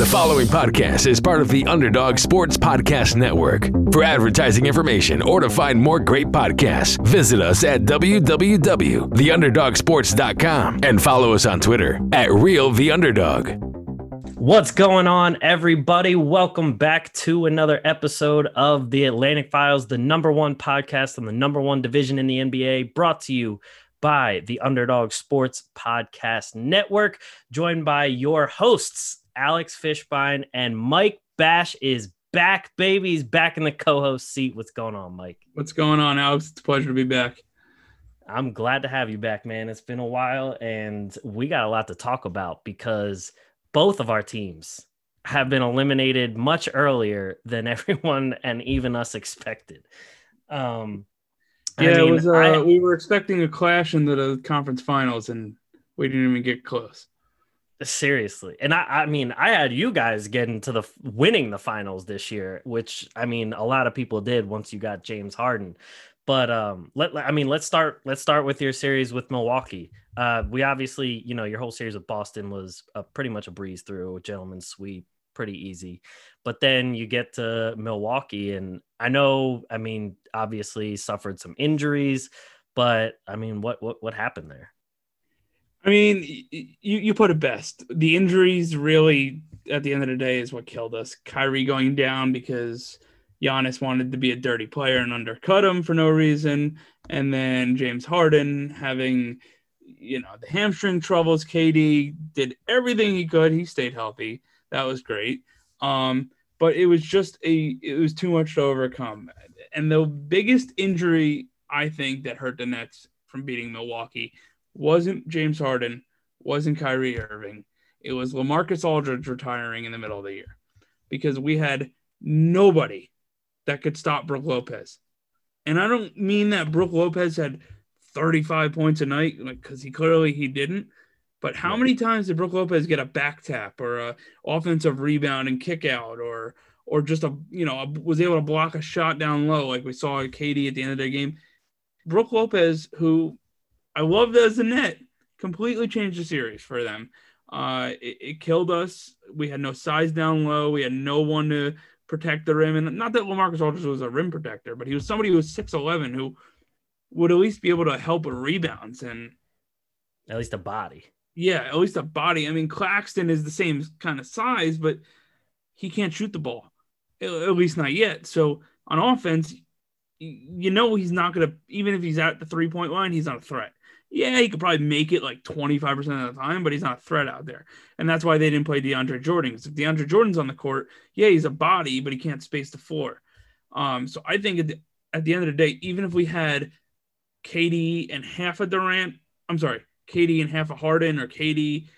The following podcast is part of the Underdog Sports Podcast Network. For advertising information or to find more great podcasts, visit us at www.theunderdogsports.com and follow us on Twitter at Real The Underdog. What's going on, everybody? Welcome back to another episode of the Atlantic Files, the number one podcast on the number one division in the NBA, brought to you by the Underdog Sports Podcast Network, joined by your hosts, Alex Fishbein and Mike Bash is back, baby. He's back in the co-host seat. What's going on, Mike? What's going on, Alex? It's a pleasure to be back. I'm glad to have you back, man. It's been a while, and we got a lot to talk about because both of our teams have been eliminated much earlier than everyone and even us expected. Um, yeah, I mean, it was. Uh, I, we were expecting a clash in the conference finals, and we didn't even get close. Seriously, and I, I mean, I had you guys getting to the winning the finals this year, which I mean, a lot of people did once you got James Harden. But um, let I mean, let's start. Let's start with your series with Milwaukee. Uh, we obviously, you know, your whole series with Boston was a, pretty much a breeze through, a gentleman's sweep, pretty easy. But then you get to Milwaukee, and I know, I mean, obviously suffered some injuries, but I mean, what what what happened there? I mean, you, you put it best. The injuries really, at the end of the day, is what killed us. Kyrie going down because Giannis wanted to be a dirty player and undercut him for no reason. And then James Harden having, you know, the hamstring troubles. KD did everything he could. He stayed healthy. That was great. Um, but it was just a, it was too much to overcome. And the biggest injury I think that hurt the Nets from beating Milwaukee wasn't James Harden, wasn't Kyrie Irving. It was LaMarcus Aldridge retiring in the middle of the year because we had nobody that could stop Brook Lopez. And I don't mean that Brook Lopez had 35 points a night, like because he clearly he didn't. But how many times did Brook Lopez get a back tap or a offensive rebound and kick out or or just a you know was able to block a shot down low like we saw KD at the end of the game? Brook Lopez, who I loved as a net. Completely changed the series for them. Uh, it, it, killed us. We had no size down low. We had no one to protect the rim. And not that Lamarcus Aldridge was a rim protector, but he was somebody who was 6'11 who would at least be able to help with rebounds and at least a body. Yeah, at least a body. I mean, Claxton is the same kind of size, but he can't shoot the ball, at least not yet. So on offense, you know he's not going to, even if he's at the three point line, he's not a threat yeah, he could probably make it like 25% of the time, but he's not a threat out there. And that's why they didn't play DeAndre Jordan. Because if DeAndre Jordan's on the court, yeah, he's a body, but he can't space the floor. Um, so I think at the, at the end of the day, even if we had KD and half a Durant, I'm sorry, KD and half a Harden or KD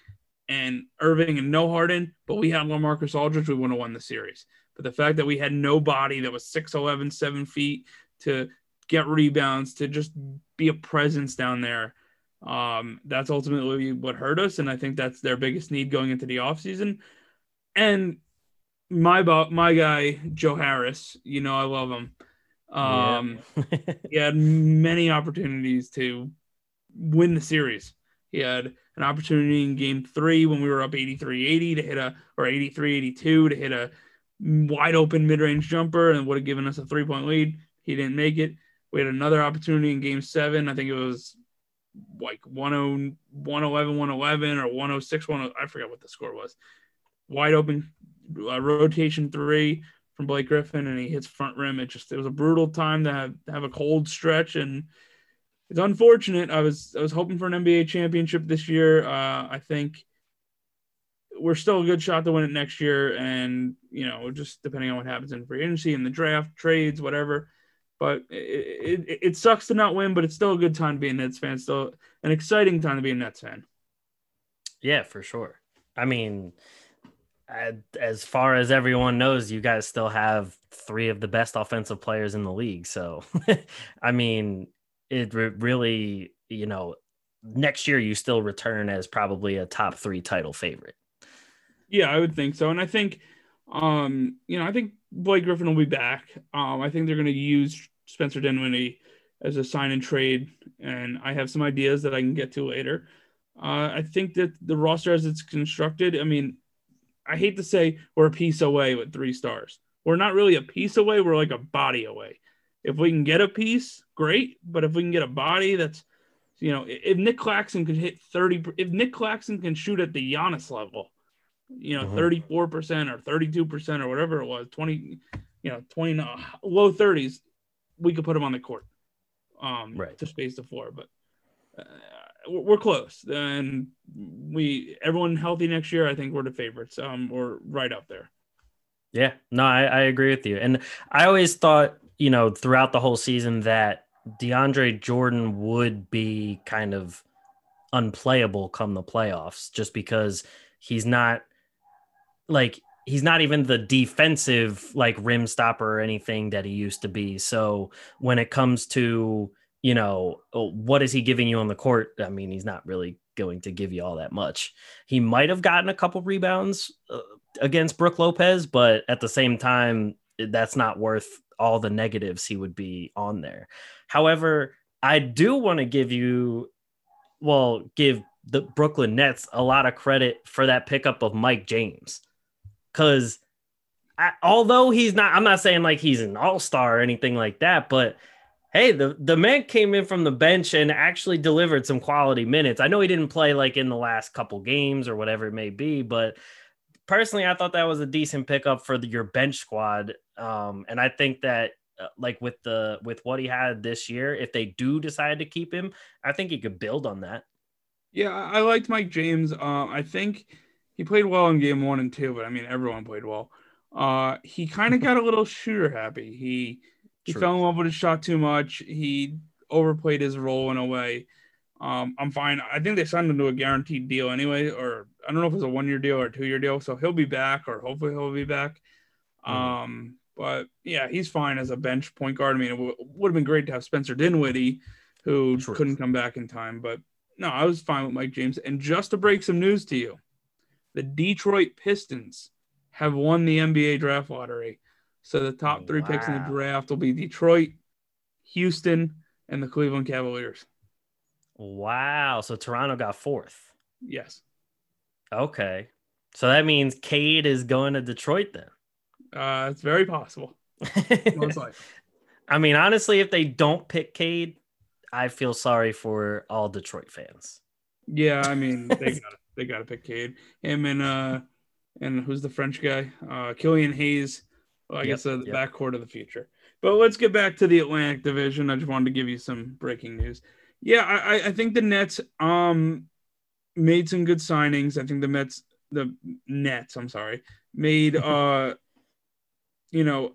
and Irving and no Harden, but we had LaMarcus Aldridge, we would have won the series. But the fact that we had nobody that was 6'11, 7 feet to get rebounds, to just be a presence down there um, that's ultimately what hurt us, and I think that's their biggest need going into the offseason. And my bo- my guy Joe Harris, you know I love him. Um, yeah. he had many opportunities to win the series. He had an opportunity in game three when we were up 83-80 to hit a or 83-82 to hit a wide open mid-range jumper and would have given us a three-point lead. He didn't make it. We had another opportunity in game seven. I think it was like 111, 111 or 106, 10, I forget what the score was. Wide open uh, rotation three from Blake Griffin, and he hits front rim. It just it was a brutal time to have, have a cold stretch, and it's unfortunate. I was I was hoping for an NBA championship this year. Uh, I think we're still a good shot to win it next year, and you know just depending on what happens in free agency and the draft, trades, whatever but it, it, it, sucks to not win, but it's still a good time to be a Nets fan. Still an exciting time to be a Nets fan. Yeah, for sure. I mean, as far as everyone knows, you guys still have three of the best offensive players in the league. So, I mean, it really, you know, next year you still return as probably a top three title favorite. Yeah, I would think so. And I think, um, you know, I think Blake Griffin will be back. Um, I think they're going to use Spencer Dinwiddie as a sign and trade, and I have some ideas that I can get to later. Uh, I think that the roster as it's constructed, I mean, I hate to say we're a piece away with three stars. We're not really a piece away. We're like a body away. If we can get a piece, great. But if we can get a body, that's you know, if Nick Claxton could hit 30, if Nick Claxton can shoot at the Giannis level, you know, mm-hmm. 34% or 32% or whatever it was, 20, you know, 20, low 30s, we could put him on the court um, right. to space the floor. But uh, we're close. And we, everyone healthy next year, I think we're the favorites. Um, we're right up there. Yeah, no, I, I agree with you. And I always thought, you know, throughout the whole season that DeAndre Jordan would be kind of unplayable come the playoffs just because he's not like he's not even the defensive like rim stopper or anything that he used to be. So when it comes to, you know, oh, what is he giving you on the court? I mean, he's not really going to give you all that much. He might have gotten a couple rebounds uh, against Brook Lopez, but at the same time, that's not worth all the negatives he would be on there. However, I do want to give you, well, give the Brooklyn Nets a lot of credit for that pickup of Mike James. Because although he's not, I'm not saying like he's an all star or anything like that, but hey, the, the man came in from the bench and actually delivered some quality minutes. I know he didn't play like in the last couple games or whatever it may be, but personally, I thought that was a decent pickup for the, your bench squad. Um, and I think that uh, like with the with what he had this year, if they do decide to keep him, I think he could build on that. Yeah, I liked Mike James. Uh, I think he played well in game one and two, but I mean everyone played well. Uh, he kind of got a little shooter happy. He he True. fell in love with his shot too much. He overplayed his role in a way. Um, I'm fine. I think they signed him to a guaranteed deal anyway, or I don't know if it's a one year deal or two year deal. So he'll be back, or hopefully he'll be back. Mm-hmm. Um, but yeah, he's fine as a bench point guard. I mean, it w- would have been great to have Spencer Dinwiddie, who True. couldn't come back in time. But no, I was fine with Mike James. And just to break some news to you, the Detroit Pistons have won the NBA draft lottery. So the top three wow. picks in the draft will be Detroit, Houston, and the Cleveland Cavaliers. Wow. So Toronto got fourth. Yes. Okay. So that means Cade is going to Detroit then. Uh, it's very possible. I mean, honestly, if they don't pick Cade, I feel sorry for all Detroit fans. Yeah, I mean, they got they got to pick Cade. Him and uh, and who's the French guy? Uh, Killian Hayes. Well, I yep, guess uh, the yep. backcourt of the future. But let's get back to the Atlantic Division. I just wanted to give you some breaking news. Yeah, I, I think the Nets um made some good signings. I think the Mets, the Nets, I'm sorry, made uh, you know,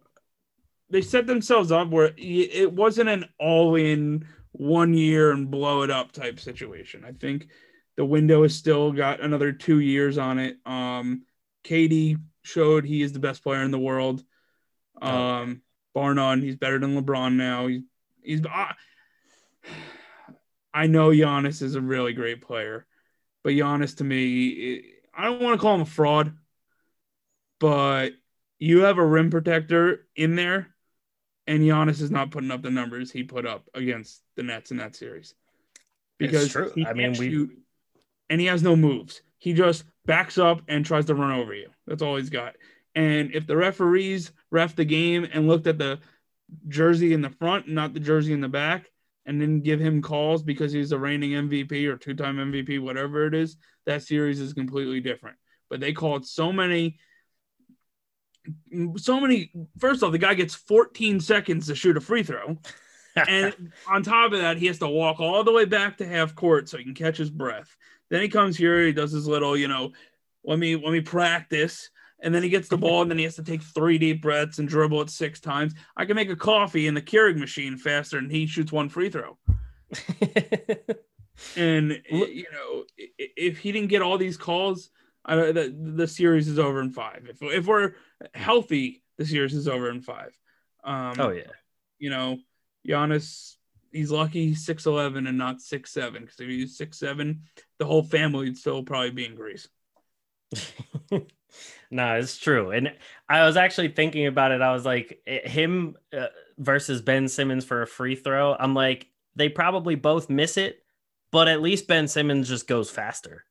they set themselves up where it wasn't an all-in one year and blow it up type situation. I think the window has still got another two years on it. Um, KD showed he is the best player in the world. Um, bar none, he's better than LeBron now. He's he's. Uh, I know Giannis is a really great player, but Giannis to me, I don't want to call him a fraud, but you have a rim protector in there, and Giannis is not putting up the numbers he put up against the Nets in that series. Because I mean, we shoot, and he has no moves. He just backs up and tries to run over you. That's all he's got. And if the referees ref the game and looked at the jersey in the front, not the jersey in the back, and then give him calls because he's a reigning MVP or two time MVP, whatever it is, that series is completely different. But they called so many, so many. First off, the guy gets 14 seconds to shoot a free throw. and on top of that, he has to walk all the way back to half court so he can catch his breath. Then he comes here, he does his little, you know, let me let me practice and then he gets the ball and then he has to take three deep breaths and dribble it six times. I can make a coffee in the Keurig machine faster and he shoots one free throw. and you know, if he didn't get all these calls, uh, the, the series is over in five. If, if we're healthy, the series is over in five. Um, oh yeah, you know, Giannis, he's lucky he's six eleven and not six seven because if he's six seven, the whole family would still probably be in Greece. no, it's true. And I was actually thinking about it. I was like, him uh, versus Ben Simmons for a free throw. I'm like, they probably both miss it, but at least Ben Simmons just goes faster.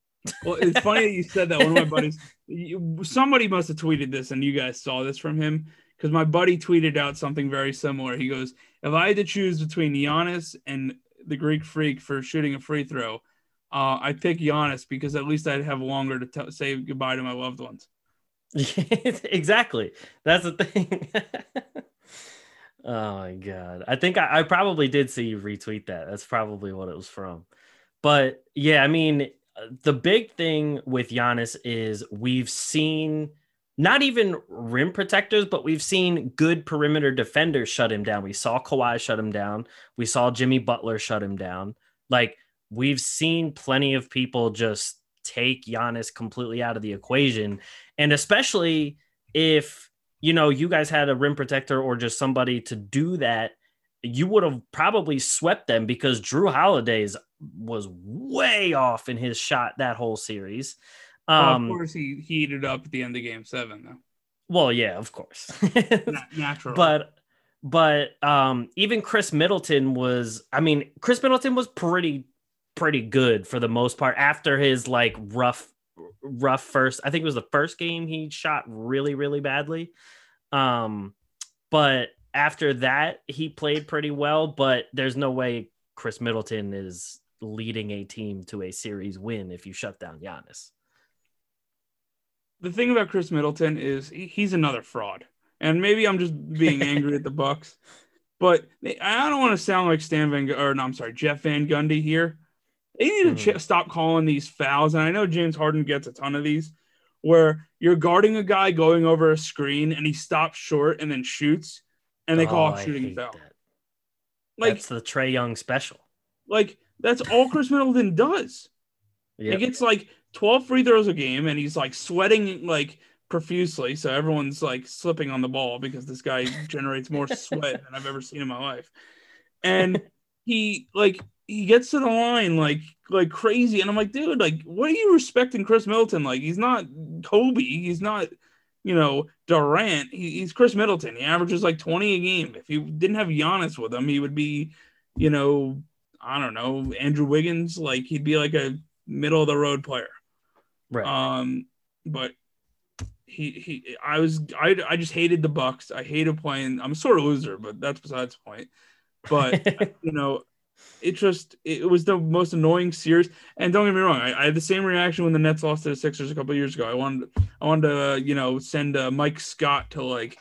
Well, it's funny that you said that. One of my buddies, somebody must have tweeted this, and you guys saw this from him because my buddy tweeted out something very similar. He goes, "If I had to choose between Giannis and the Greek Freak for shooting a free throw, uh, I'd pick Giannis because at least I'd have longer to t- say goodbye to my loved ones." exactly. That's the thing. oh my god! I think I, I probably did see you retweet that. That's probably what it was from. But yeah, I mean, the big thing with Giannis is we've seen not even rim protectors, but we've seen good perimeter defenders shut him down. We saw Kawhi shut him down. We saw Jimmy Butler shut him down. Like we've seen plenty of people just take Giannis completely out of the equation. And especially if, you know, you guys had a rim protector or just somebody to do that, you would have probably swept them because Jrue Holiday's was way off in his shot that whole series. Um, well, of um, course, he heated up at the end of game seven, though. Well, yeah, of course. Natural. But but um even Khris Middleton was I mean, Khris Middleton was pretty pretty good for the most part after his like rough rough first I think it was the first game he shot really really badly um but after that he played pretty well but there's no way Khris Middleton is leading a team to a series win if you shut down Giannis the thing about Khris Middleton is he's another fraud and maybe I'm just being angry at the Bucks but I don't want to sound like Stan Van or no I'm sorry Jeff Van Gundy here they need mm-hmm. to ch- stop calling these fouls. And I know James Harden gets a ton of these where you're guarding a guy going over a screen and he stops short and then shoots and they oh, call a shooting foul. That. Like that's the Trae Young special. Like that's all Khris Middleton does. Yep. He gets like 12 free throws a game and he's like sweating like profusely. So everyone's like slipping on the ball because this guy generates more sweat than I've ever seen in my life. And he like he gets to the line like like crazy, and I'm like, dude, like, what are you respecting Khris Middleton? Like, he's not Kobe, he's not, you know, Durant. He, he's Khris Middleton. He averages like 20 a game. If he didn't have Giannis with him, he would be, you know, I don't know, Andrew Wiggins. Like, he'd be like a middle of the road player. Right. Um, but he he I was I I just hated the Bucks. I hated playing. I'm a sort of loser, but that's besides the point. But you know, it just it was the most annoying series. And don't get me wrong, I, I had the same reaction when the Nets lost to the Sixers a couple years ago. I wanted I wanted to uh, you know send uh, Mike Scott to like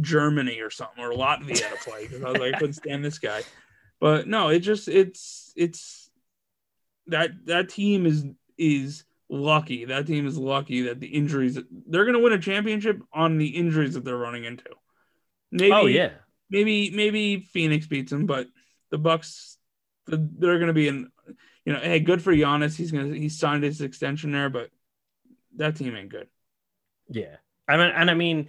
Germany or something or Latvia to play because I was like I couldn't stand this guy. But no, it just it's it's that that team is is lucky. That team is lucky that the injuries they're gonna win a championship on the injuries that they're running into. Maybe, oh yeah. Maybe maybe Phoenix beats them, but the Bucks they're going to be in. You know, hey, good for Giannis. He's gonna he signed his extension there, but that team ain't good. Yeah, I mean, and I mean,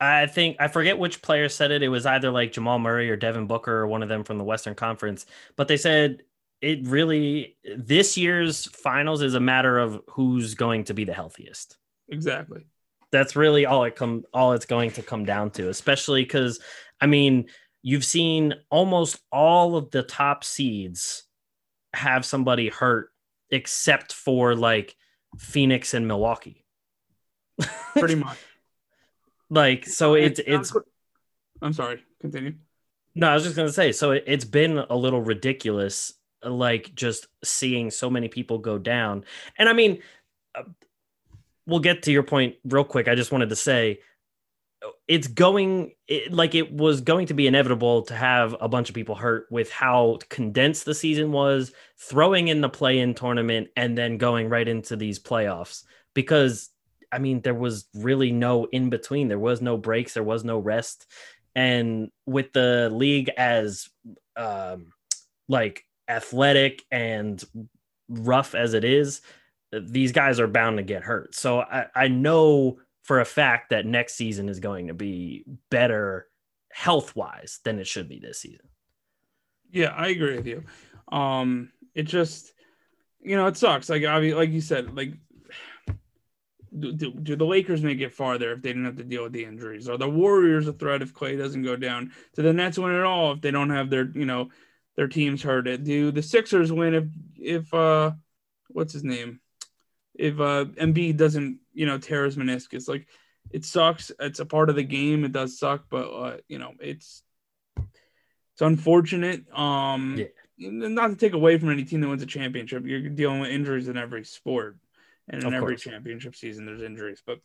I think I forget which player said it. It was either like Jamal Murray or Devin Booker or one of them from the Western Conference. But they said it really this year's finals is a matter of who's going to be the healthiest. Exactly. That's really all it come all it's going to come down to, especially because I mean you've seen almost all of the top seeds have somebody hurt except for like Phoenix and Milwaukee. Pretty much. like so it's it's I'm sorry, continue. No, I was just going to say so it, it's been a little ridiculous like just seeing so many people go down. And I mean uh, we'll get to your point real quick. I just wanted to say it's going it, like it was going to be inevitable to have a bunch of people hurt with how condensed the season was, throwing in the play in tournament, and then going right into these playoffs. Because, I mean, there was really no in between, there was no breaks, there was no rest. And with the league as um, like athletic and rough as it is, these guys are bound to get hurt. So I, I know for a fact that next season is going to be better health wise than it should be this season. Yeah, I agree with you. Um, it just, you know, it sucks. Like, I mean, like you said, like, do, do, do, the Lakers make it farther if they didn't have to deal with the injuries? Are the Warriors a threat if Clay doesn't go down? Do the Nets win it all if they don't have their, you know, their teams hurt? It do the Sixers win if if uh, what's his name? if uh Embiid doesn't you know tear his meniscus. Like it sucks. It's a part of the game. It does suck, but uh, you know it's it's unfortunate. Um, yeah. Not to take away from any team that wins a championship, you're dealing with injuries in every sport, and in of every course. championship season, there's injuries. But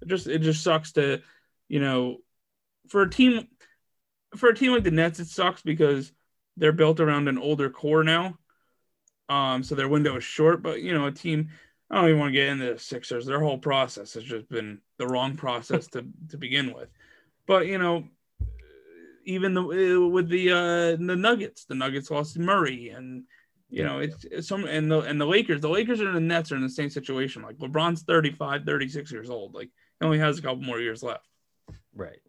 it just it just sucks to, you know, for a team for a team like the Nets, it sucks because they're built around an older core now. Um, so their window is short, but you know, a team I don't even want to get into the Sixers. Their whole process has just been the wrong process to to begin with. But you know, even the with the uh the Nuggets, the Nuggets lost Murray, and you know it's, it's some and the and the Lakers, the Lakers and the Nets are in the same situation. Like LeBron's 35, 36 years old. Like he only has a couple more years left. Right.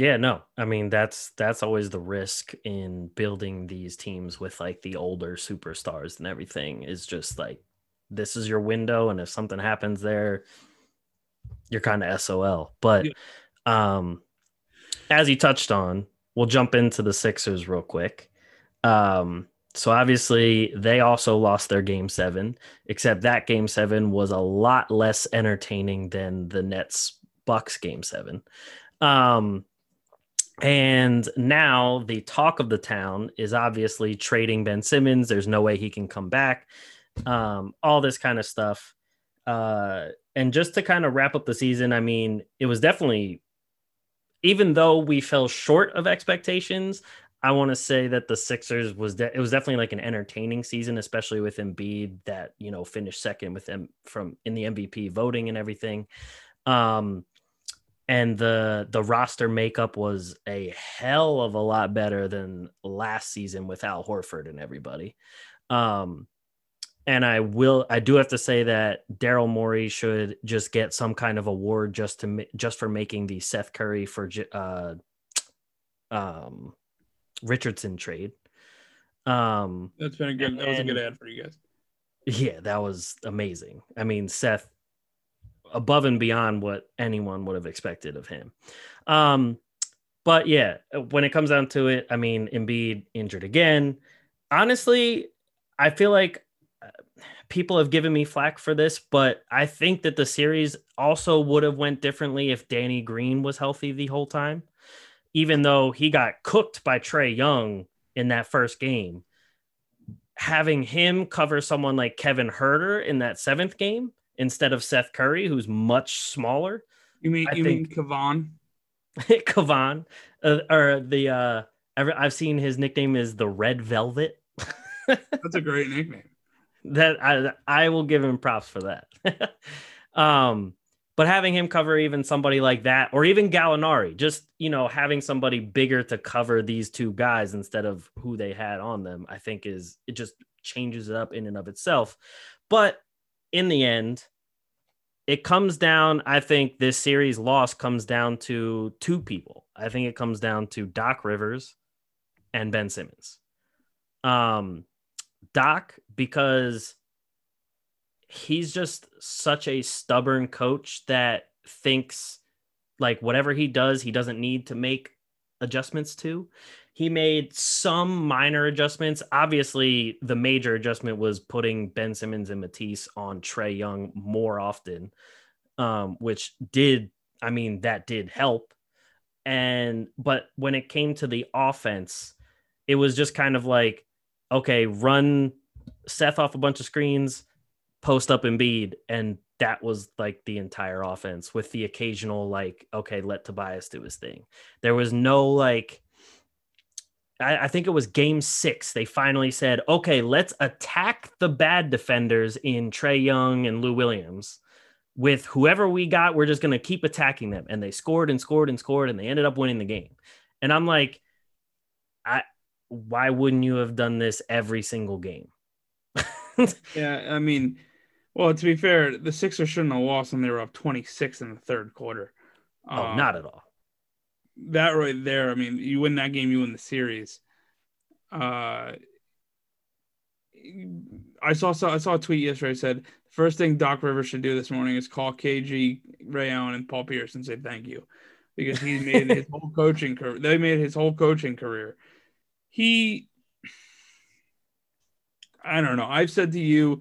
Yeah, no. I mean, that's that's always the risk in building these teams with like the older superstars and everything is just like this is your window and if something happens there you're kind of SOL. But yeah. um as you touched on, we'll jump into the Sixers real quick. Um so obviously they also lost their game 7, except that game 7 was a lot less entertaining than the Nets Bucks game 7. Um and now the talk of the town is obviously trading Ben Simmons. There's no way he can come back. Um, all this kind of stuff. Uh, and just to kind of wrap up the season, I mean, it was definitely, even though we fell short of expectations, I want to say that the Sixers was de- it was definitely like an entertaining season, especially with Embiid that you know finished second with them from in the MVP voting and everything. Um, and the the roster makeup was a hell of a lot better than last season with Al Horford and everybody. Um, and I will I do have to say that Daryl Morey should just get some kind of award just to just for making the Seth Curry for uh, um, Richardson trade. Um, That's been a good. That was a good ad for you guys. Yeah, that was amazing. I mean, Seth above and beyond what anyone would have expected of him. Um, but yeah, when it comes down to it, I mean, Embiid injured again. Honestly, I feel like uh, people have given me flack for this, but I think that the series also would have went differently if Danny Green was healthy the whole time. Even though he got cooked by Trae Young in that first game, having him cover someone like Kevin Huerter in that seventh game instead of Seth Curry, who's much smaller. You mean I you think, mean Kevon? Kevon, uh, or the uh, I've seen his nickname is the Red Velvet. That's a great nickname. That I I will give him props for that. um, but having him cover even somebody like that, or even Gallinari, just you know having somebody bigger to cover these two guys instead of who they had on them, I think is it just changes it up in and of itself. But in the end, it comes down, I think this series loss comes down to two people. I think it comes down to Doc Rivers and Ben Simmons. Um, Doc, because he's just such a stubborn coach that thinks like whatever he does, he doesn't need to make adjustments to. He made some minor adjustments. Obviously, the major adjustment was putting Ben Simmons and Matisse on Trae Young more often, um, which did, I mean, that did help. And, but when it came to the offense, it was just kind of like, okay, run Seth off a bunch of screens, post up Embiid, and that was like the entire offense with the occasional like, okay, let Tobias do his thing. There was no like I, I think it was game six. They finally said, okay, let's attack the bad defenders in Trae Young and Lou Williams. With whoever we got, we're just going to keep attacking them. And they scored and scored and scored, and they ended up winning the game. And I'm like, I why wouldn't you have done this every single game? yeah, I mean, well, to be fair, the Sixers shouldn't have lost when they were up 26 in the third quarter. Oh, um, not at all that right there, I mean, you win that game, you win the series. Uh, I saw, saw I saw a tweet yesterday. Said the first thing Doc Rivers should do this morning is call KG, Ray Allen, and Paul Pierce and say thank you, because he made his whole coaching career. They made his whole coaching career. He, I don't know. I've said to you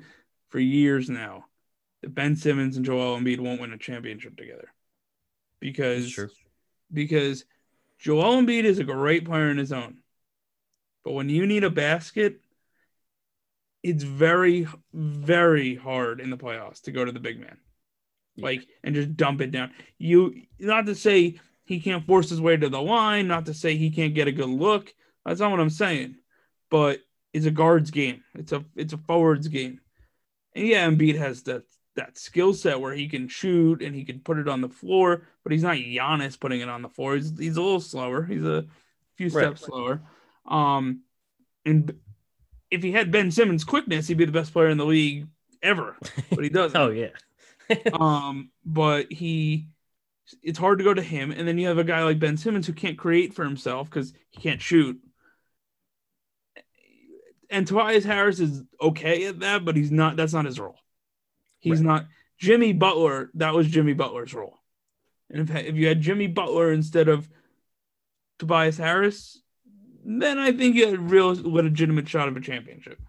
for years now, that Ben Simmons and Joel Embiid won't win a championship together. Because. Because Joel Embiid is a great player in his own. But when you need a basket, it's very, very hard in the playoffs to go to the big man. Like and just dump it down. You not to say he can't force his way to the line, not to say he can't get a good look. That's not what I'm saying. But it's a guards game. It's a it's a forwards game. And yeah, Embiid has that that skill set where he can shoot and he can put it on the floor, but he's not Giannis putting it on the floor. He's, he's a little slower. He's a few steps right. slower. Um, and if he had Ben Simmons' quickness, he'd be the best player in the league ever. But he doesn't. oh yeah. um, but he, it's hard to go to him, and then you have a guy like Ben Simmons who can't create for himself because he can't shoot. And Tobias Harris is okay at that, but he's not. That's not his role. He's right. not Jimmy Butler. That was Jimmy Butler's role. And if, if you had Jimmy Butler instead of Tobias Harris, then I think you had a real legitimate shot of a championship.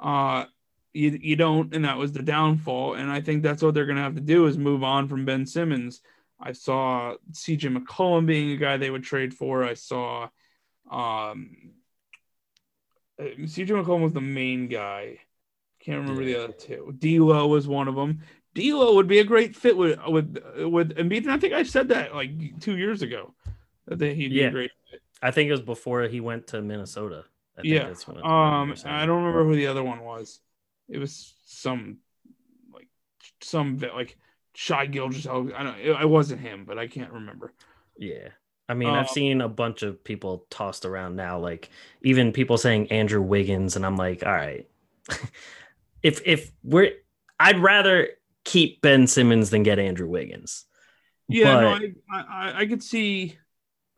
Uh, you, you don't, and that was the downfall. And I think that's what they're going to have to do is move on from Ben Simmons. I saw CJ McCollum being a guy they would trade for. I saw um, uh, CJ McCollum was the main guy. Can't remember the other two. D'Lo was one of them. D'Lo would be a great fit with with with Embiid. And I think I said that like two years ago that he'd be a great fit. I think it was before he went to Minnesota. I yeah. um, I don't remember who the other one was. It was some like some like Shai Gilgeous. I don't. It, wasn't him, but I can't remember. Yeah. I mean, I've um, seen a bunch of people tossed around now, like even people saying Andrew Wiggins, and I'm like, all right, if if we're, I'd rather keep Ben Simmons than get Andrew Wiggins. Yeah, but, no, I, I I could see,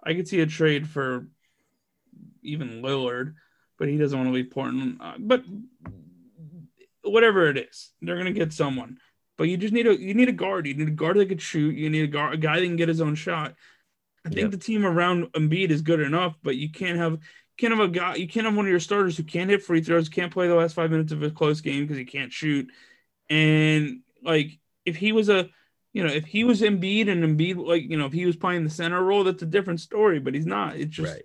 I could see a trade for even Lillard, but he doesn't want to leave Portland. Uh, but whatever it is, they're gonna get someone. But you just need a you need a guard. You need a guard that could shoot. You need a guard, a guy that can get his own shot. I think yep. the team around Embiid is good enough, but you can't have can't have a guy. You can't have one of your starters who can't hit free throws, can't play the last five minutes of a close game because he can't shoot. And like if he was a you know, if he was Embiid and Embiid, like, you know, if he was playing the center role, that's a different story, but he's not. It's just, right.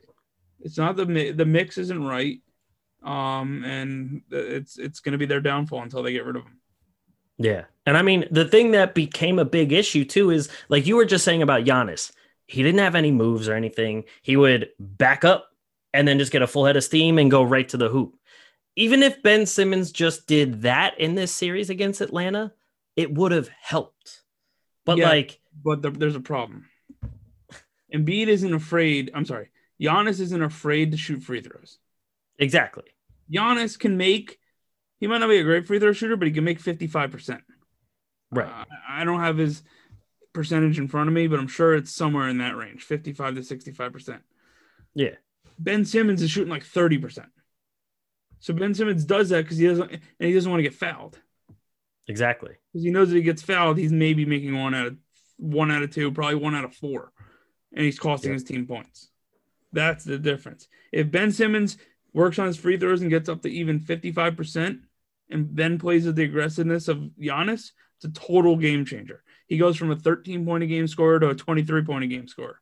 it's not the, the mix isn't right um, and it's it's going to be their downfall until they get rid of him. Yeah, and I mean the thing that became a big issue too is like you were just saying about Giannis. He didn't have any moves or anything. He would back up and then just get a full head of steam and go right to the hoop. Even if Ben Simmons just did that in this series against Atlanta, it would have helped. But yeah, like, but the, there's a problem. Embiid isn't afraid. I'm sorry. Giannis isn't afraid to shoot free throws. Exactly. Giannis can make, he might not be a great free throw shooter, but he can make 55%. Right. Uh, I don't have his percentage in front of me, but I'm sure it's somewhere in that range 55 to 65%. Yeah. Ben Simmons is shooting like 30%. So Ben Simmons does that because he doesn't, and he doesn't want to get fouled. Exactly. Because he knows that he gets fouled, he's maybe making one out of one out of two, probably one out of four, and he's costing yeah. his team points. That's the difference. If Ben Simmons works on his free throws and gets up to even 55% and then plays with the aggressiveness of Giannis, it's a total game changer. He goes from a 13 point a game scorer to a 23 point a game scorer.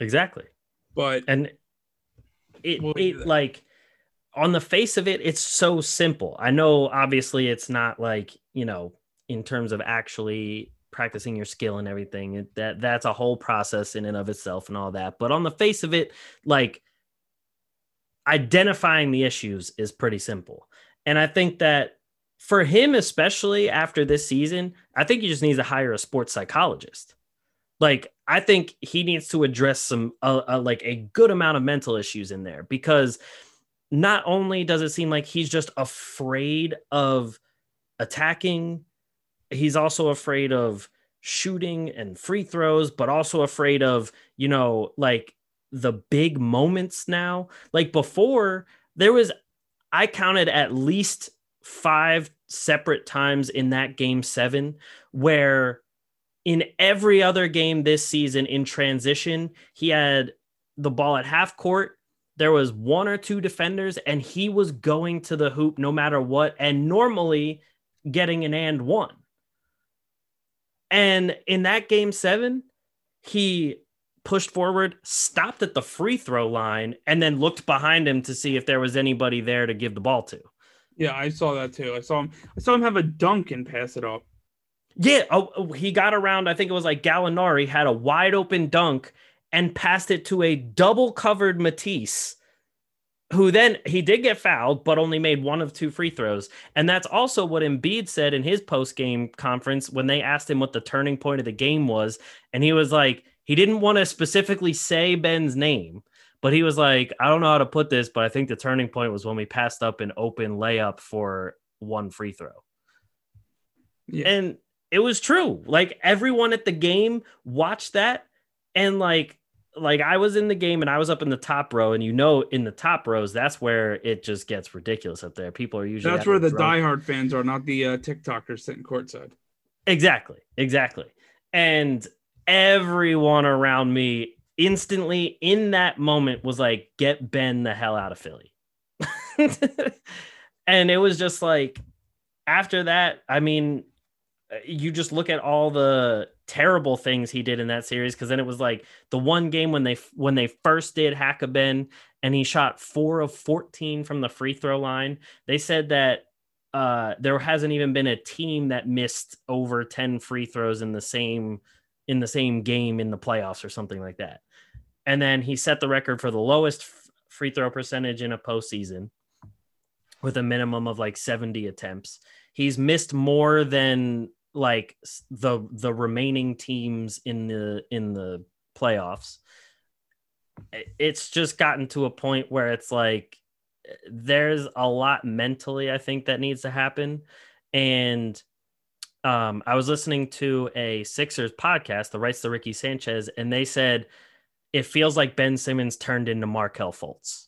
Exactly. But and it, it like on the face of it, it's so simple. I know obviously it's not like, you know, in terms of actually practicing your skill and everything, it, that that's a whole process in and of itself and all that. But on the face of it, like identifying the issues is pretty simple. And I think that for him, especially after this season, I think he just needs to hire a sports psychologist. Like, I think he needs to address some, uh, uh, like, a good amount of mental issues in there because not only does it seem like he's just afraid of attacking, he's also afraid of shooting and free throws, but also afraid of, you know, like the big moments now. Like before, there was, I counted at least five separate times in that game seven where in every other game this season in transition, he had the ball at half court. There was one or two defenders, and he was going to the hoop no matter what, and normally getting an and one. And in that game seven, he pushed forward, stopped at the free throw line, and then looked behind him to see if there was anybody there to give the ball to. Yeah, I saw that too. I saw him. I saw him have a dunk and pass it up. Yeah, oh, oh, he got around. I think it was like Gallinari had a wide open dunk and passed it to a double covered Matisse, who then he did get fouled, but only made one of two free throws. And that's also what Embiid said in his post game conference when they asked him what the turning point of the game was, and he was like, he didn't want to specifically say Ben's name, but he was like, I don't know how to put this, but I think the turning point was when we passed up an open layup for one free throw. Yeah. And it was true. Like everyone at the game watched that and like like I was in the game and I was up in the top row and you know in the top rows that's where it just gets ridiculous up there. People are usually That's where the drunk. diehard fans are, not the uh, TikTokers sitting courtside. Exactly. Exactly. And everyone around me instantly in that moment was like get Ben the hell out of Philly. and it was just like after that, I mean, you just look at all the terrible things he did in that series because then it was like the one game when they when they first did hack a Ben and he shot four of 14 from the free throw line. They said that uh, there hasn't even been a team that missed over 10 free throws in the same in the same game in the playoffs or something like that. And then he set the record for the lowest f- free throw percentage in a postseason with a minimum of like 70 attempts. He's missed more than like the the remaining teams in the in the playoffs it's just gotten to a point where it's like there's a lot mentally i think that needs to happen. And um, i was listening to a sixers podcast the rights to ricky sanchez and they said it feels like ben simmons turned into markelle fultz.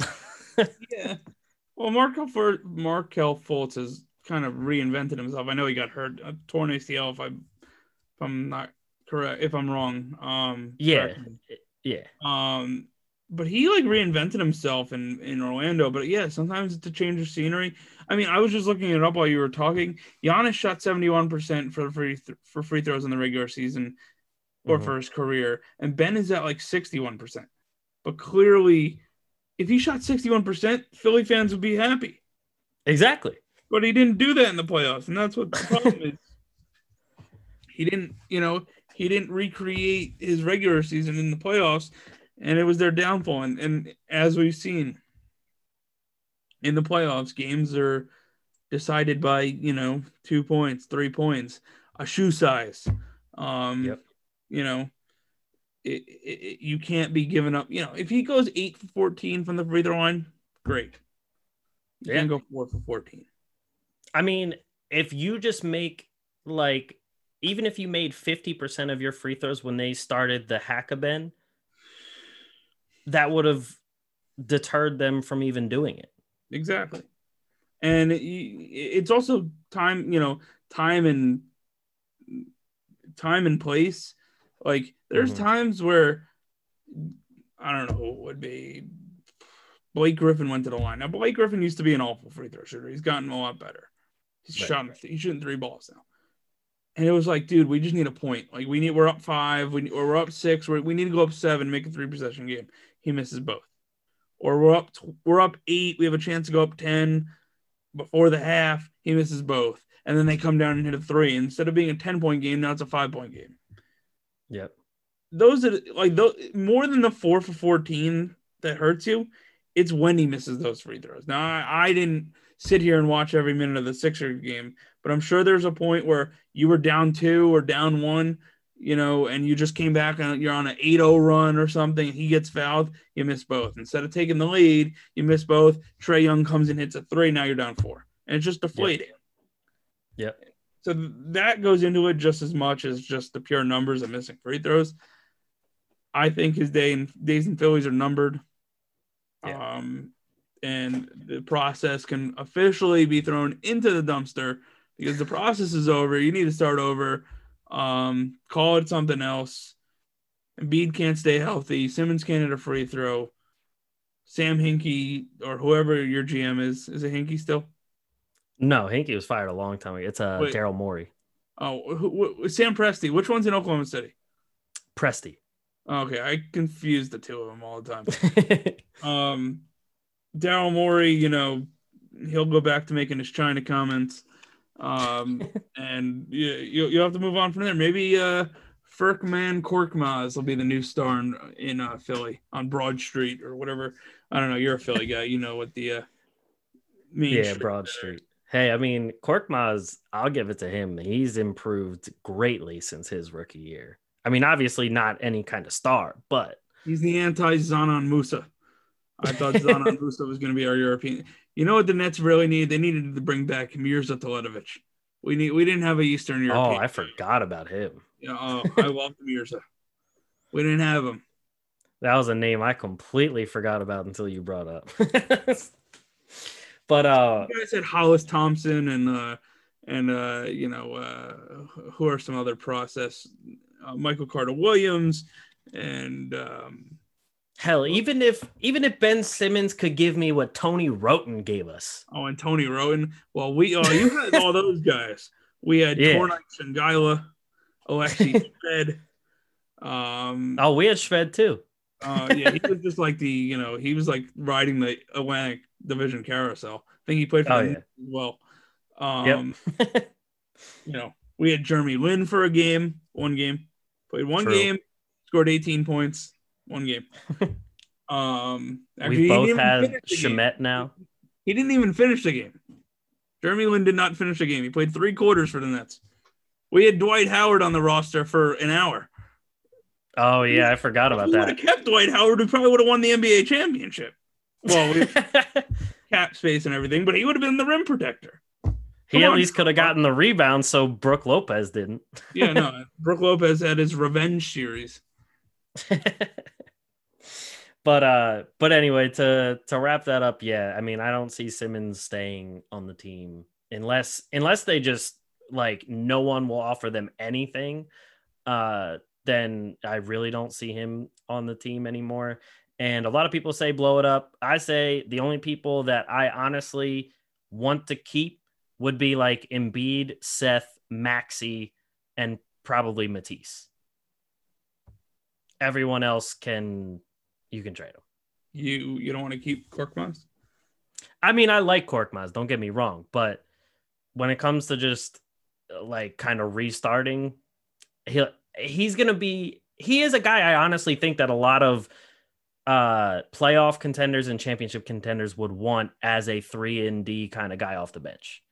Yeah. Well markelle for markelle fultz is kind of reinvented himself. I know he got hurt, a torn ACL. If I, if I'm not correct, if I'm wrong, um, yeah, yeah, um, but he like reinvented himself in in Orlando. But yeah, sometimes it's a change of scenery. I mean, I was just looking it up while you were talking. Giannis shot 71 percent for free th- for free throws in the regular season, or mm-hmm. for his career, and Ben is at like 61 percent. But clearly, if he shot 61 percent, Philly fans would be happy. Exactly. But he didn't do that in the playoffs, and that's what the problem is. He didn't, you know, he didn't recreate his regular season in the playoffs, and it was their downfall. And, and as we've seen in the playoffs, games are decided by you know two points, three points, a shoe size. Um, yep. You know, it, it, you can't be giving up. You know, if he goes eight for fourteen from the free throw line, great. You yeah. can go four for fourteen. I mean, if you just make like even if you made 50% of your free throws when they started the Hack-a-Ben, that would have deterred them from even doing it. Exactly. And it's also time, you know, time and time and place. Like there's mm-hmm. times where I don't know who it would be. Blake Griffin went to the line. Now Blake Griffin used to be an awful free throw shooter. He's gotten a lot better. He's right. shot. He's shooting three balls now. And it was like, dude, we just need a point. Like we need, we're up five, we or we're up six. We're, we need to go up seven, make a three possession game. He misses both. Or we're up, we're up eight. We have a chance to go up ten before the half. He misses both, and then they come down and hit a three. Instead of being a ten point game, now it's a five point game. Yep. Those are like those more than the four for fourteen that hurts you. It's when he misses those free throws. Now I, I didn't sit here and watch every minute of the Sixer game, but I'm sure there's a point where you were down two or down one, you know, and you just came back and you're on an 8-0 run or something. He gets fouled, you miss both. Instead of taking the lead, you miss both. Trae Young comes and hits a three. Now you're down four, and it's just deflating. Yeah. So that goes into it just as much as just the pure numbers of missing free throws. I think his day and days in Phillies are numbered. Yeah. Um, and the process can officially be thrown into the dumpster because the process is over. You need to start over. Um, call it something else. Embiid can't stay healthy. Simmons can't hit a free throw. Sam Hinkie or whoever your GM is, is it Hinkie still? No, Hinkie was fired a long time ago. It's uh, Daryl Morey. Oh, who, who, Sam Presti. Which one's in Oklahoma City? Presti. Okay, I confuse the two of them all the time. um, Daryl Morey, you know, he'll go back to making his China comments. Um, and you, you you have to move on from there. Maybe uh, Furkan Korkmaz will be the new star in, in uh, Philly on Broad Street or whatever. I don't know. You're a Philly guy. You know what the uh, main yeah Broad Street. Hey, I mean Korkmaz, I'll give it to him. He's improved greatly since his rookie year. I mean, obviously not any kind of star, but he's the anti Dzanan Musa. I thought Dzanan Musa was going to be our European. You know what the Nets really need? They needed to bring back Mirza Teletovic. We need. We didn't have a Eastern European. Oh, I forgot about him. Yeah, oh, I love Mirza. We didn't have him. That was a name I completely forgot about until you brought up. but uh, you guys had Hollis Thompson and uh, and uh, you know uh, who are some other process uh, Michael Carter Williams, and um, hell, even if even if Ben Simmons could give me what Tony Wroten gave us. Oh, and Tony Wroten. Well, we oh you had all those guys. We had yeah. Tornike Shengelia, Alexey Shved. Um, oh, we had Shved too. uh, yeah, he was just like the you know he was like riding the Atlantic Division carousel. I think he played for oh, yeah. well. Um, yep. you know, we had Jeremy Lin for a game, one game. Played one True. game, scored 18 points, one game. um, actually, we both have Shamet now. He didn't even finish the game. Jeremy Lin did not finish the game. He played three quarters for the Nets. We had Dwight Howard on the roster for an hour. Oh yeah, I forgot about that. Would have kept Dwight Howard. We probably would have won the NBA championship. Well, we, cap space and everything, but he would have been the rim protector. He at least could have gotten the rebound, so Brook Lopez didn't. yeah, no, Brook Lopez had his revenge series. But uh, but anyway, to to wrap that up, yeah, I mean, I don't see Simmons staying on the team unless unless they just like no one will offer them anything. Uh, then I really don't see him on the team anymore. And a lot of people say blow it up. I say the only people that I honestly want to keep would be like Embiid, Seth, Maxey, and probably Matisse. Everyone else can you can trade them. You you don't want to keep Korkmaz? I mean, I like Korkmaz, don't get me wrong, but when it comes to just like kind of restarting, he he's gonna be he is a guy I honestly think that a lot of uh playoff contenders and championship contenders would want as a three and D kind of guy off the bench.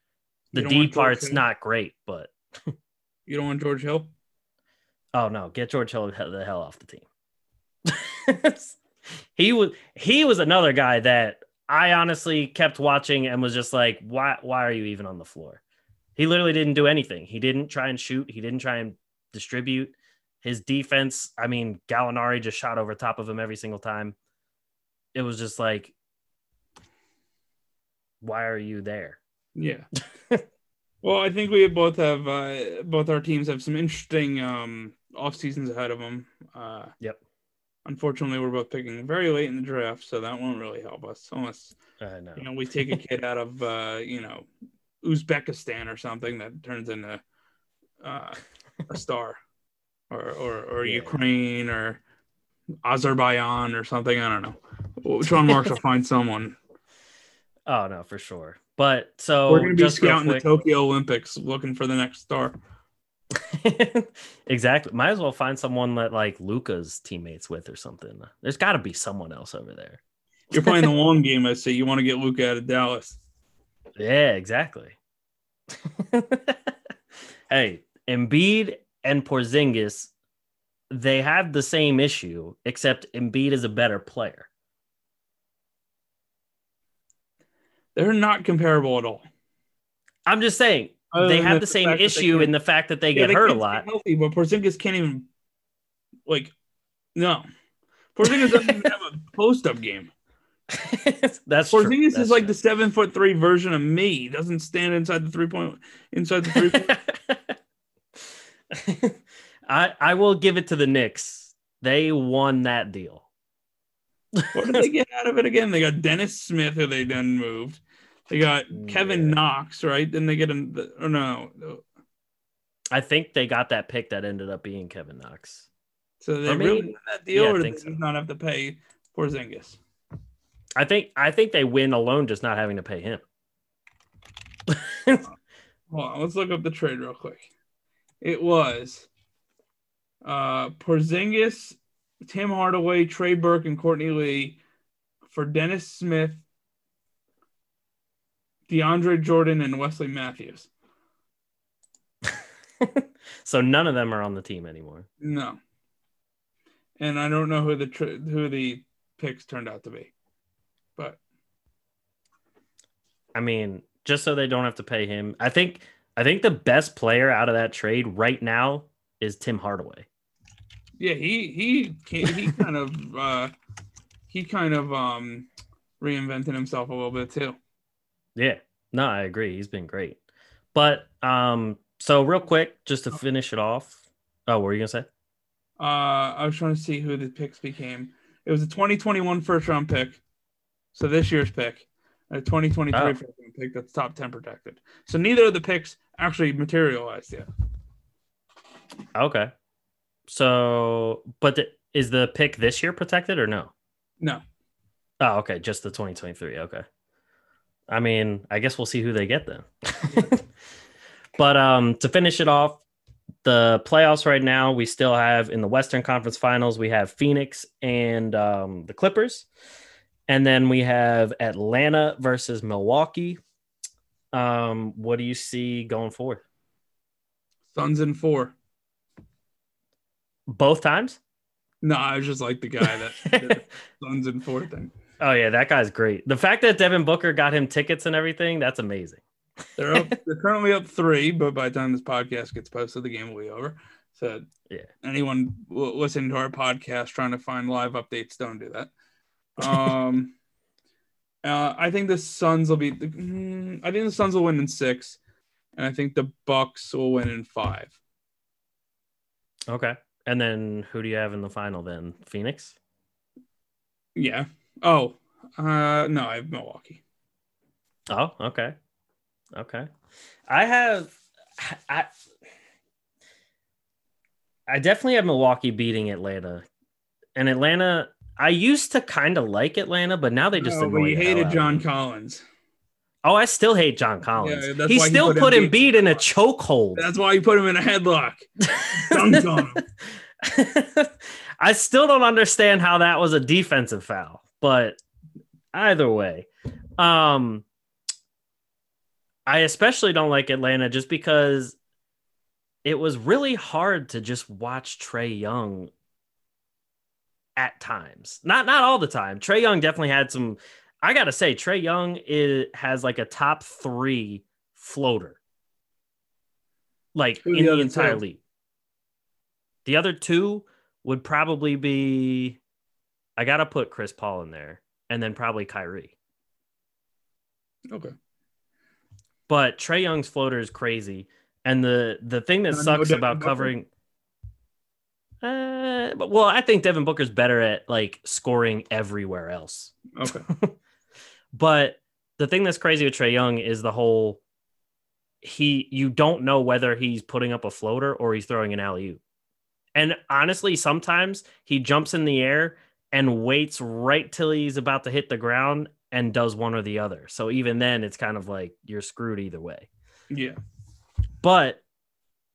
The D part's not great, but you don't want George Hill. Oh no, get George Hill the hell off the team. he was he was another guy that I honestly kept watching and was just like, why why are you even on the floor? He literally didn't do anything. He didn't try and shoot. He didn't try and distribute. His defense, I mean, Gallinari just shot over top of him every single time. It was just like, why are you there? Yeah. well, I think we both have uh, both our teams have some interesting um, off seasons ahead of them. Uh, yep. Unfortunately, we're both picking very late in the draft, so that won't really help us unless uh, no. you know we take a kid out of uh, you know Uzbekistan or something that turns into uh, a star, or or, or yeah. Ukraine or Azerbaijan or something. I don't know. Sean Marks will find someone. Oh no, for sure. But so we're going to be scouting the Tokyo Olympics, looking for the next star. exactly. Might as well find someone that like Luka's teammates with or something. There's got to be someone else over there. You're playing the long game. I see. You want to get Luka out of Dallas. Yeah, exactly. hey, Embiid and Porzingis, they have the same issue, except Embiid is a better player. They're not comparable at all. I'm just saying Other they have the, the same issue in the fact that they yeah, get they hurt a lot. Healthy, but Porzingis can't even like no. Porzingis doesn't even have a post up game. That's Porzingis true. is like the seven foot three version of me. He doesn't stand inside the three point inside the three point. I I will give it to the Knicks. They won that deal. what did they get out of it again? They got Dennis Smith, who they then moved. They got Kevin Knox, right? Then they get a oh no. I think they got that pick that ended up being Kevin Knox. So they Or really maybe- win that deal, yeah, or think they so. not have to pay Porzingis? I think I think they win alone just not having to pay him. Hold on, let's look up the trade real quick. It was uh Porzingis, Tim Hardaway, Trey Burke, and Courtney Lee for Dennis Smith, DeAndre Jordan, and Wesley Matthews. so none of them are on the team anymore. No. And I don't know who the tra- who the picks turned out to be. But I mean, just so they don't have to pay him. I think I think the best player out of that trade right now is Tim Hardaway. yeah, he he he kind of uh he kind of um reinvented himself a little bit too. Yeah. No, I agree. He's been great. But um so real quick just to finish it off. Oh, what were you going to say? Uh, I was trying to see who the picks became. It was a 2021 first round pick. So this year's pick, a 2023 Oh. first round pick that's top 10 protected. So neither of the picks actually materialized yet. Okay. So, but the, is the pick this year protected or no? No. Oh, okay, just the 2023. Okay. I mean, I guess we'll see who they get then. but um to finish it off, the playoffs right now, we still have in the Western Conference Finals, we have Phoenix and um, the Clippers. And then we have Atlanta versus Milwaukee. Um, what do you see going forward? Suns in four. Both times? No, I was just like the guy that did the Suns in four thing. Oh yeah, that guy's great. The fact that Devin Booker got him tickets and everything, that's amazing. They're up. they're currently up three, but by the time this podcast gets posted, the game will be over. So Yeah. anyone listening to our podcast trying to find live updates, don't do that. Um, uh, I think the Suns will be. mm, I think the Suns will win in six, and I think the Bucks will win in five. Okay. And then who do you have in the final then? Phoenix? Yeah. Oh, uh, no, I have Milwaukee. Oh, okay. Okay. I have I I definitely have Milwaukee beating Atlanta. And Atlanta I used to kind of like Atlanta, but now they just No, but you hated John. Collins. Oh, I still hate John Collins. Yeah, he still put put Embiid- Embiid in a chokehold. That's why you put him in a headlock. Dunked on him. I still don't understand how that was a defensive foul, but either way, um, I especially don't like Atlanta just because it was really hard to just watch Trae Young at times. Not not all the time. Trae Young definitely had some. I gotta say, Trae Young is has like a top three floater, like Who in the the entire two? league. The other two would probably be. I gotta put Chris Paul in there, and then probably Kyrie. Okay. But Trae Young's floater is crazy, and the the thing that no sucks Devin about covering. Uh, but well, I think Devin Booker's better at like scoring everywhere else. Okay. But the thing that's crazy with Trae Young is the whole he you don't know whether he's putting up a floater or he's throwing an alley oop. And honestly, sometimes he jumps in the air and waits right till he's about to hit the ground and does one or the other. So even then, it's kind of like you're screwed either way. Yeah. But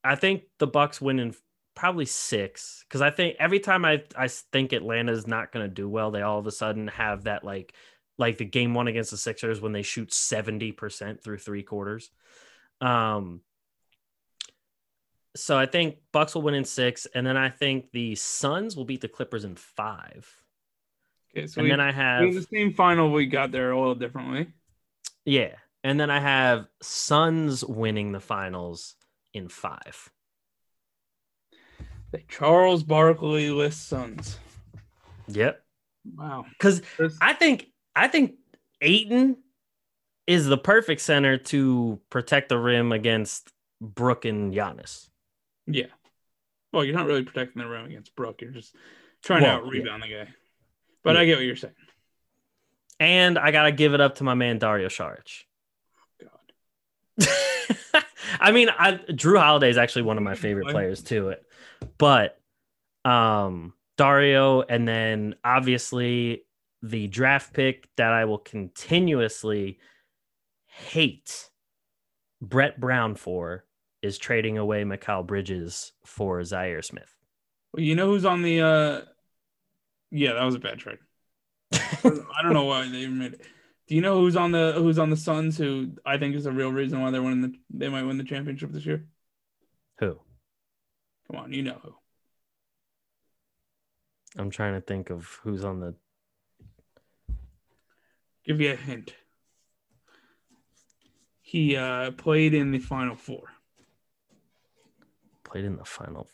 I think the Bucks win in probably six because I think every time I I think Atlanta's not going to do well, they all of a sudden have that like like the game one against the Sixers when they shoot seventy percent through three quarters. Um. So I think Bucks will win in six, and then I think the Suns will beat the Clippers in five. Okay. So and we, then I have the same final we got there a little differently. yeah, and then I have Suns winning the finals in five. The Charles Barkley list Suns. Yep. Wow. Because I think I think Ayton is the perfect center to protect the rim against Brook and Giannis. yeah. Well, you're not really protecting the rim against Brook. You're just trying Well, to out rebound the guy. But Yeah. I get what you're saying. And I gotta give it up to my man Dario Saric. God. I mean, I Jrue Holiday is actually one of my favorite players too. But um Dario and then obviously the draft pick that I will continuously hate Brett Brown for is trading away Mikal Bridges for Zhaire Smith. Well, you know who's on the uh yeah, that was a bad trade. I don't know why they made it. Do you know who's on the who's on the Suns who I think is the real reason why they're winning the they might win the championship this year? Who? Come on, you know who. I'm trying to think of who's on the Give you a hint. He uh played in the final four. played in the final.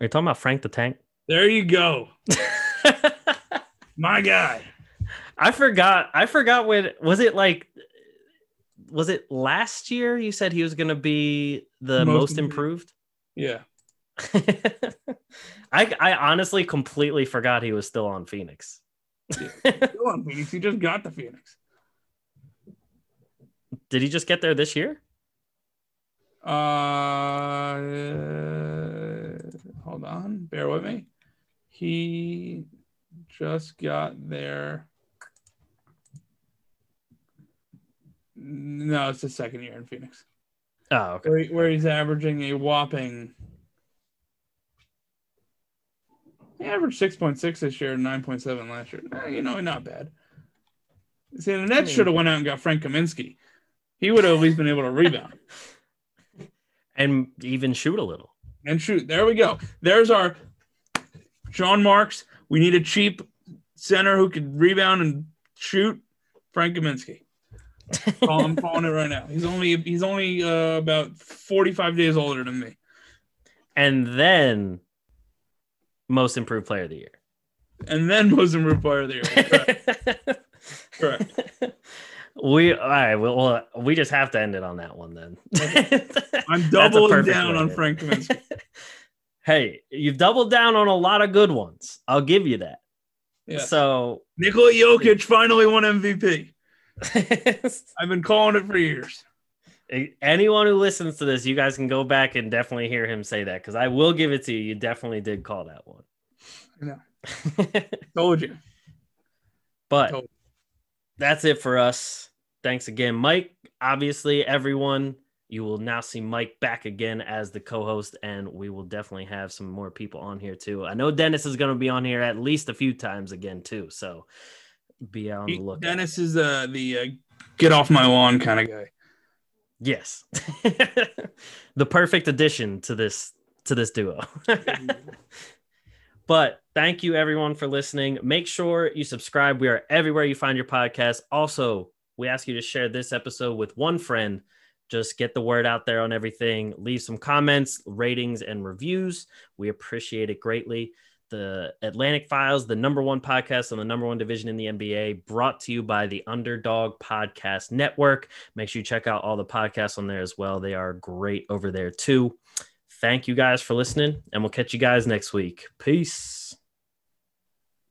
Are you talking about Frank the Tank? There you go. My guy. I forgot. I forgot when was it like was it last year you said he was going to be the Most most, improved? Yeah. I I honestly completely forgot he was still on Phoenix. Still on Phoenix. He just got the Phoenix. Did he just get there this year? Uh, hold on, bear with me. He just got there. No, it's the second year in Phoenix, Oh, okay. where, where he's averaging a whopping. He averaged six point six this year and nine point seven last year. Eh, you know, not bad. See, the Nets should have went out and got Frank Kaminsky. He would have at least been able to rebound. And even shoot a little. and shoot. There we go. There's our Sean Marks. We need a cheap center who can rebound and shoot. Frank Kaminsky. Call- I'm calling it right now. He's only he's only uh, about 45 days older than me. and then most improved player of the year. And then most improved player of the year. Correct. Correct. We all right. Well, well, we just have to end it on that one then. I'm doubling down on Frank Kaminsky. Hey, you've doubled down on a lot of good ones. I'll give you that. Yeah. So Nikola Jokic finally won MVP. I've been calling it for years. anyone who listens to this, you guys can go back and definitely hear him say that because I will give it to you. You definitely did call that one. I know. Told you. but Totally. that's it for us. Thanks again, Mike. Obviously, everyone, you will now see Mike back again as the co-host, and we will definitely have some more people on here too. I know Dennis is going to be on here at least a few times again too, so be on the He- lookout. Dennis is uh, the uh, get off my lawn kind of guy. Yes, the perfect addition to this to this duo. but thank you everyone for listening. Make sure you subscribe. We are everywhere you find your podcast. Also, we ask you to share this episode with one friend. Just get the word out there on everything. Leave some comments, ratings, and reviews. We appreciate it greatly. The Atlantic Files, the number one podcast on the number one division in the NBA, brought to you by the Underdog Podcast Network. Make sure you check out all the podcasts on there as well. They are great over there too. Thank you guys for listening, and we'll catch you guys next week. Peace.